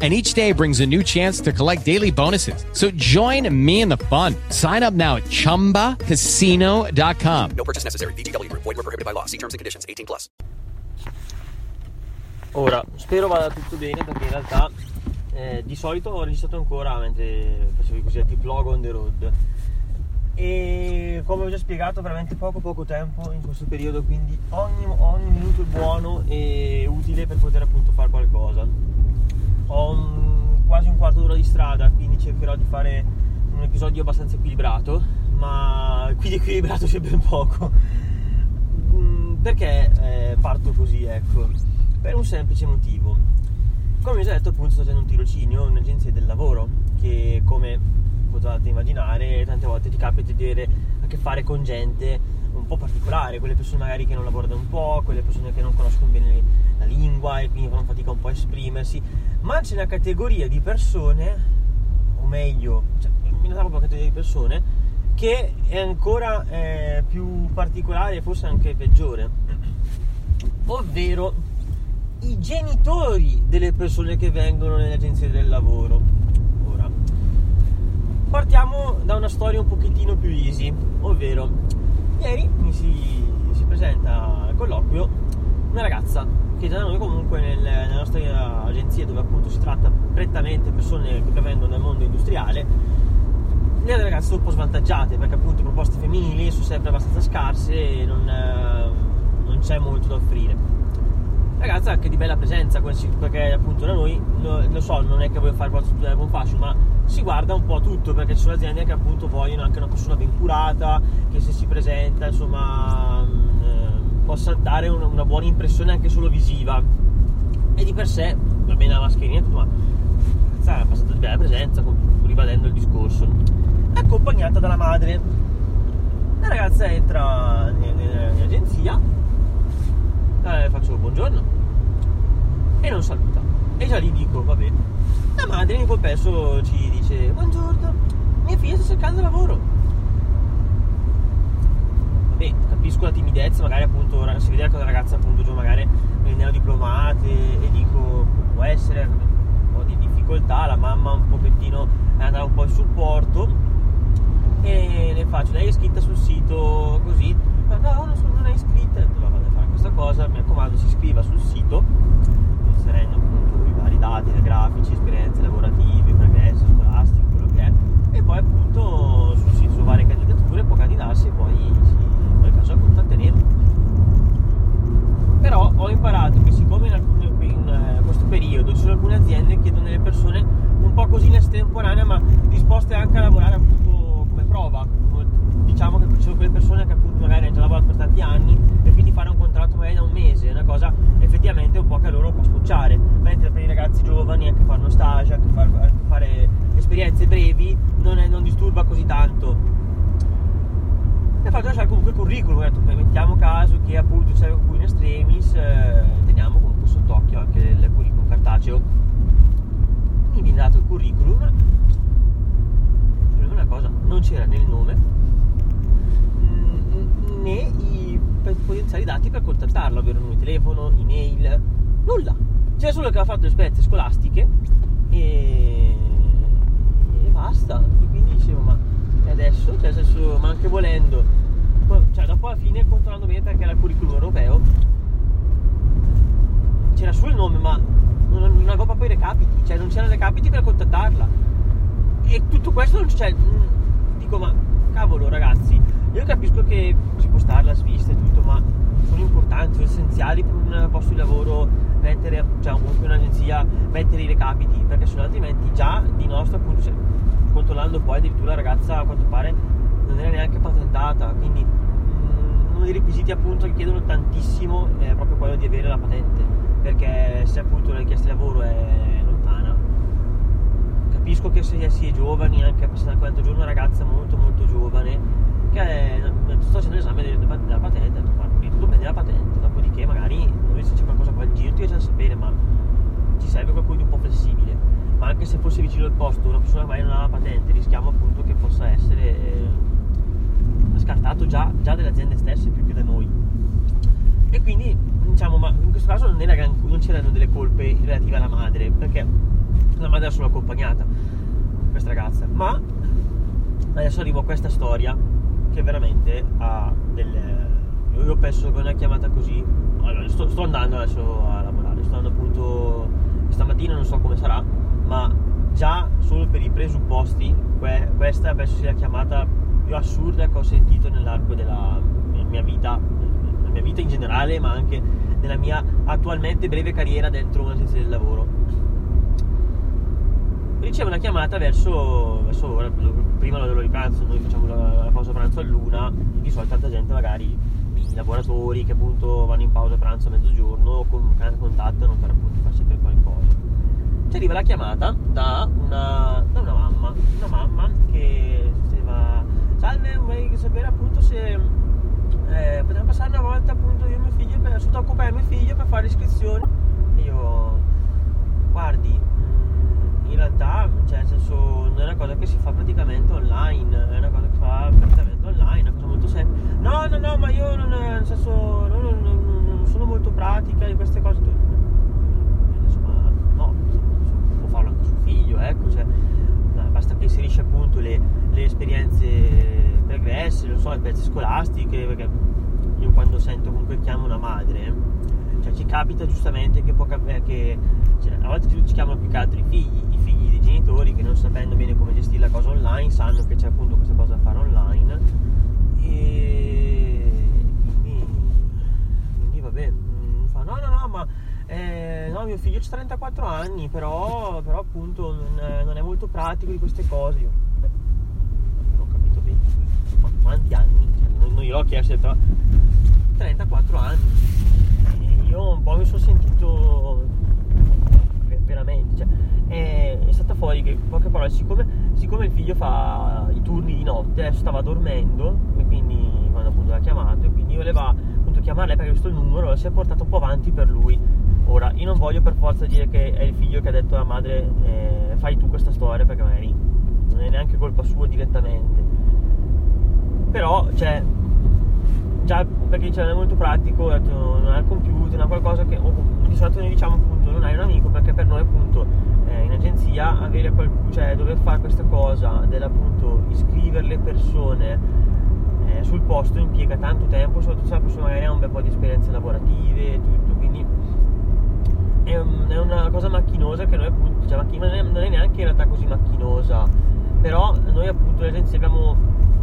and each day brings a new chance to collect daily bonuses. So join me in the fun. Sign up now at ChumbaCasino.com. No purchase necessary. VGW Group. Void were prohibited by law. See terms and conditions. 18 plus. Ora, spero vada tutto bene perché in realtà eh, di solito ho registrato ancora mentre facevo i cosiddetti vlog on the road e come ho già spiegato veramente poco poco tempo in questo periodo quindi ogni, ogni minuto è buono e utile per poter appunto fare qualcosa ho un, quasi un quarto d'ora di strada, quindi cercherò di fare un episodio abbastanza equilibrato, ma qui di equilibrato c'è ben poco. Mm, perché eh, parto così, ecco? Per un semplice motivo. Come ho già detto, appunto, sto facendo un tirocinio in un'agenzia del lavoro che, come potete immaginare, tante volte ti capita di avere a che fare con gente po' particolare, quelle persone magari che non lavorano un po', quelle persone che non conoscono bene la lingua e quindi fanno fatica un po' a esprimersi, ma c'è una categoria di persone, o meglio, cioè, una proprio categoria di persone, che è ancora eh, più particolare e forse anche peggiore, ovvero i genitori delle persone che vengono nelle agenzie del lavoro. Partiamo da una storia un pochettino più easy, ovvero Ieri mi si, si presenta al colloquio una ragazza che da noi comunque nel, nella nostra agenzia dove appunto si tratta prettamente persone che provengono dal mondo industriale le ragazze sono un po' svantaggiate perché appunto proposte femminili sono sempre abbastanza scarse e non, eh, non c'è molto da offrire. Ragazza anche di bella presenza perché appunto da noi lo, lo so non è che voglio fare qualcosa con fascio ma si guarda un po' tutto perché ci sono aziende che appunto vogliono anche una persona ben curata che se si presenta insomma eh, possa dare una, buona impressione anche solo visiva. E di per sé va bene la mascherina ma è di bella presenza ribadendo il discorso. Accompagnata dalla madre. La ragazza entra in, in, in agenzia. Eh, faccio buongiorno. E non saluta. E già lì dico, vabbè. La madre in quel pezzo ci dice, buongiorno, mia figlia sta cercando lavoro. Vabbè, capisco la timidezza, magari appunto si vede che la ragazza appunto giù magari nel neodiplomate e dico, può essere un po' di difficoltà, la mamma un pochettino è andata un po' in supporto e le faccio, lei è iscritta sul sito così, ma no, non, sono, non è iscritta, questa cosa, mi raccomando, si iscriva sul sito, inserendo appunto i vari dati anagrafici, esperienze lavorative, premesse, scolastiche, quello che è, e poi appunto sul sito su varie candidature può candidarsi e poi si, nel caso contatteremo. Però ho imparato che siccome in, alcune, in uh, questo periodo ci sono alcune aziende che chiedono delle persone un po' così in estemporanea ma disposte anche a lavorare appunto come prova, diciamo che ci sono quelle persone che appunto magari hanno già lavorato per tanti anni e quindi fare un contratto magari da un mese è una cosa effettivamente un po' che a loro può scocciare mentre per i ragazzi giovani anche fare uno stage anche fare, anche fare esperienze brevi non, è, non, disturba così tanto e faccio lasciare comunque il curriculum ho detto mettiamo caso che appunto c'è un in extremis eh, teniamo comunque sott'occhio anche il curriculum cartaceo mi viene dato il curriculum una cosa non c'era né il nome né i potenziali dati per contattarla, ovvero di telefono, email, nulla. C'era solo che aveva fatto le esperienze scolastiche e, e basta. E quindi dicevo, ma adesso? Cioè, senso, ma anche volendo, cioè dopo alla fine controllando bene perché era il curriculum europeo, c'era solo il nome, ma non, non avevo proprio i recapiti, cioè non c'erano recapiti per contattarla. E tutto questo non c'è. mm, Dico, ma cavolo ragazzi, io capisco che ci può stare la svista e tutto, ma sono importanti, sono essenziali per un posto di lavoro mettere, cioè comunque un'agenzia, mettere i recapiti, perché se no altrimenti già di nostro appunto, cioè, controllando poi addirittura la ragazza a quanto pare non era neanche patentata, quindi uno dei requisiti appunto che chiedono tantissimo è proprio quello di avere la patente, perché se appunto la richiesta di lavoro è lontana, capisco che se si è giovani, anche passata 40 giorni, una ragazza molto molto giovane, che è, sto facendo l'esame della, patente, qui tutto bene la patente, dopodiché magari se c'è qualcosa qua in giro ti facciamo sapere, ma ci serve qualcuno di un po' flessibile, ma anche se fosse vicino al posto, una persona che magari non ha la patente, rischiamo appunto che possa essere eh, scartato già, già dalle aziende stesse più che da noi. E quindi diciamo, ma in questo caso non, gran- non c'erano delle colpe relative alla madre, perché la madre era solo accompagnata, questa ragazza. Ma adesso arrivo a questa storia che veramente ha delle. Io penso che è chiamata così. Allora, sto, sto andando adesso a lavorare, sto andando appunto stamattina, non so come sarà, ma già solo per i presupposti, que- questa penso sia la chiamata più assurda che ho sentito nell'arco della mia, vita, nella mia vita in generale, ma anche nella mia attualmente breve carriera dentro un'agenzia del lavoro riceve una chiamata verso, verso ora, prima l'ora di pranzo, noi facciamo la, la pausa pranzo all'una, di solito tanta gente magari i lavoratori che appunto vanno in pausa pranzo a mezzogiorno con, contattano per appunto farsi per qualcosa. Ci arriva la chiamata da una, da una mamma, una mamma che salve, vorrei sapere appunto se eh, potremmo passare una volta appunto io e mio figlio per sottooccupare mio figlio per fare l'iscrizione. E io guardi, mm, in realtà, cioè, nel senso, non è una cosa che si fa praticamente online, è una cosa che si fa praticamente online, è una cosa molto semplice. No, no, no, ma io non, nel senso, non, non- non- sono molto pratica di queste cose. Insomma, no, può farlo anche suo figlio, ecco, cioè, basta che inserisce appunto le, le esperienze pregresse, non so, le esperienze scolastiche, perché io quando sento comunque chiamo una madre, cioè ci capita giustamente che, può cap- eh, che cioè, a volte ci, chiamano più che altro i figli, i figli dei genitori che non sapendo bene come gestire la cosa online sanno che c'è appunto questa cosa da fare online. E quindi, quindi vabbè, mm, fa no no no ma eh, no mio figlio ha 34 anni però, però appunto non non è molto pratico di queste cose. Io beh, non ho capito bene ma quanti anni? Non, non gliel'ho chiesto però 34 anni. E io un po' mi sono sentito ve- veramente cioè, è, è stata fuori che in poche parole siccome, siccome il figlio fa i turni di notte adesso stava dormendo e quindi quando appunto l'ha chiamato e quindi voleva appunto chiamarla perché il numero si è portato un po' avanti per lui. Ora io non voglio per forza dire che è il figlio che ha detto alla madre eh, fai tu questa storia perché magari non è neanche colpa sua direttamente però cioè già perché cioè, non è molto pratico, ho detto, non ha il computer, non qualcosa che o, di solito noi diciamo appunto non hai un amico perché per noi appunto eh, in agenzia avere qualcuno, cioè dover fare questa cosa dell'appunto iscrivere le persone eh, sul posto impiega tanto tempo, soprattutto se la persona magari ha un bel po' di esperienze lavorative e tutto, quindi è, è una cosa macchinosa che noi appunto, cioè macchina, non è neanche in realtà così macchinosa, però noi appunto le agenzie abbiamo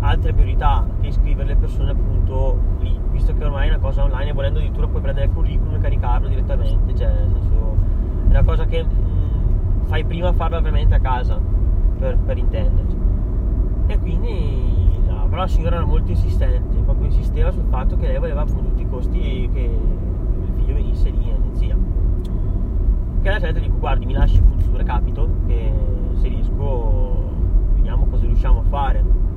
altre priorità che iscrivere le persone appunto lì, visto che ormai è una cosa online e volendo addirittura puoi prendere il curriculum e caricarlo direttamente, cioè nel senso è una cosa che mm, fai prima a farla veramente a casa, per, per intenderci. E quindi, no, però la signora era molto insistente, proprio insisteva sul fatto che lei voleva appunto tutti i costi che il figlio venisse lì in agenzia. Che alla gente dico, guardi, mi lasci appunto sul recapito, che se riesco vediamo cosa riusciamo a fare.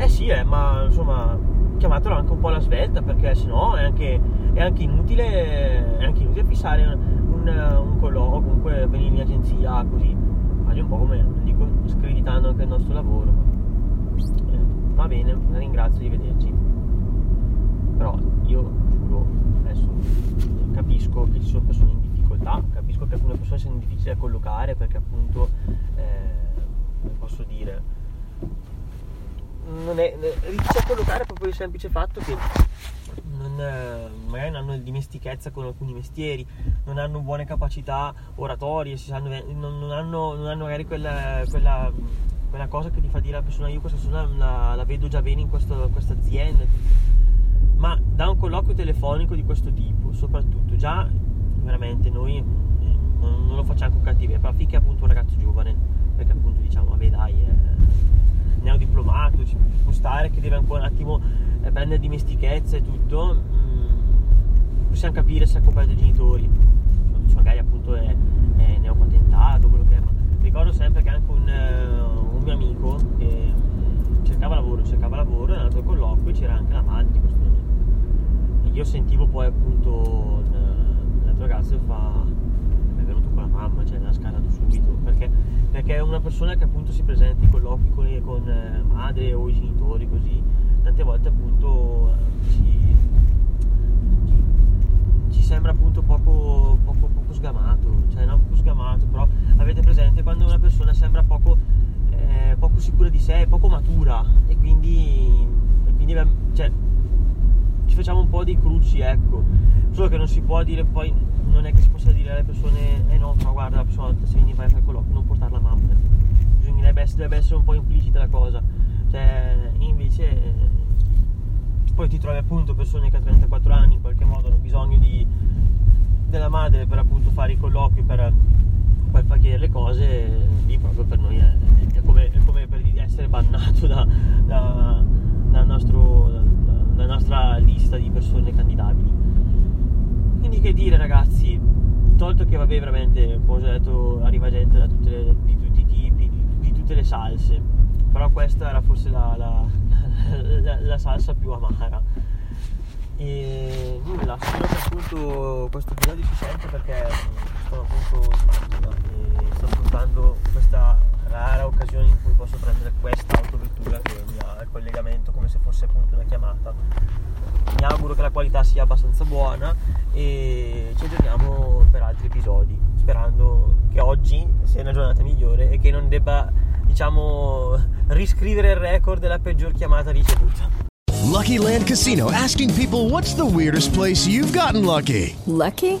Eh sì, eh, ma insomma, chiamatelo anche un po' alla svelta, perché sennò è anche, è anche inutile, è anche inutile fissare un, un, colloquio, comunque venire in agenzia così, quasi un po' come dico, screditando anche il nostro lavoro. Eh, va bene, ringrazio di vederci. Però io giuro, adesso capisco che ci sono persone in difficoltà, capisco che alcune persone siano difficili da collocare perché appunto, eh, posso dire, non è, difficile da collocare proprio il semplice fatto che non, eh, magari non hanno dimestichezza con alcuni mestieri, non hanno buone capacità oratorie, non, non, hanno, non, hanno, magari quella, quella, quella, cosa che ti fa dire alla persona io questa persona la, la vedo già bene in, questa azienda. Ma da un colloquio telefonico di questo tipo, soprattutto, già veramente noi eh, non, lo facciamo con cattiveria, però finché appunto un ragazzo giovane, perché appunto diciamo, vabbè dai, eh, neodiplomato, ci può stare che deve ancora un attimo eh, prendere dimestichezza e tutto, mh, possiamo capire se ha accompagnato i genitori, magari appunto è, è neopatentato, quello che è, ma ricordo sempre che anche un, uh, un mio amico che cercava lavoro, cercava lavoro, è andato al colloquio e c'era anche la madre di questo mio amico. E io sentivo poi appunto l'altro ragazzo che fa è venuto con la mamma, cioè l'ha scalato subito, perché, perché, è una persona che appunto si presenta in colloqui con, con eh, madre o i genitori così, tante volte appunto ci, ci sembra appunto poco, poco, poco sgamato, cioè non poco sgamato, però avete presente quando una persona sembra poco, eh, poco sicura di sé, poco matura e quindi, e quindi cioè, ci facciamo un po' di cruci, ecco, solo che non si può dire poi, non è che si possa dire alle persone, eh no, però guarda la persona se vieni vai a fare colloquio non portare la mamma, bisognerebbe essere, deve essere un po' implicita la cosa, cioè invece poi ti trovi appunto persone che a 34 anni in qualche modo hanno bisogno di, della madre per appunto fare i colloqui, per, per far chiedere le cose, lì proprio per noi è, è, come, è come, per essere bannato da, da, da nostro, da, nostra lista di persone candidabili. Quindi che dire ragazzi, tolto che vabbè veramente, come ho detto, arriva gente da tutte le, di tutti i tipi, di, di tutte le salse, però questa era forse la, la la, la salsa più amara. E nulla spero che appunto questo episodio si sente perché sono appunto in macchina e sto sfruttando questa rara occasione in cui posso prendere questa autovettura che mi ha il collegamento come se fosse appunto una chiamata. Mi auguro che la qualità sia abbastanza buona e ci aggiorniamo per altri episodi sperando che oggi sia una giornata migliore e che non debba diciamo, riscrivere il record della peggior chiamata ricevuta. Lucky Land Casino asking people what's the weirdest place you've gotten lucky? Lucky?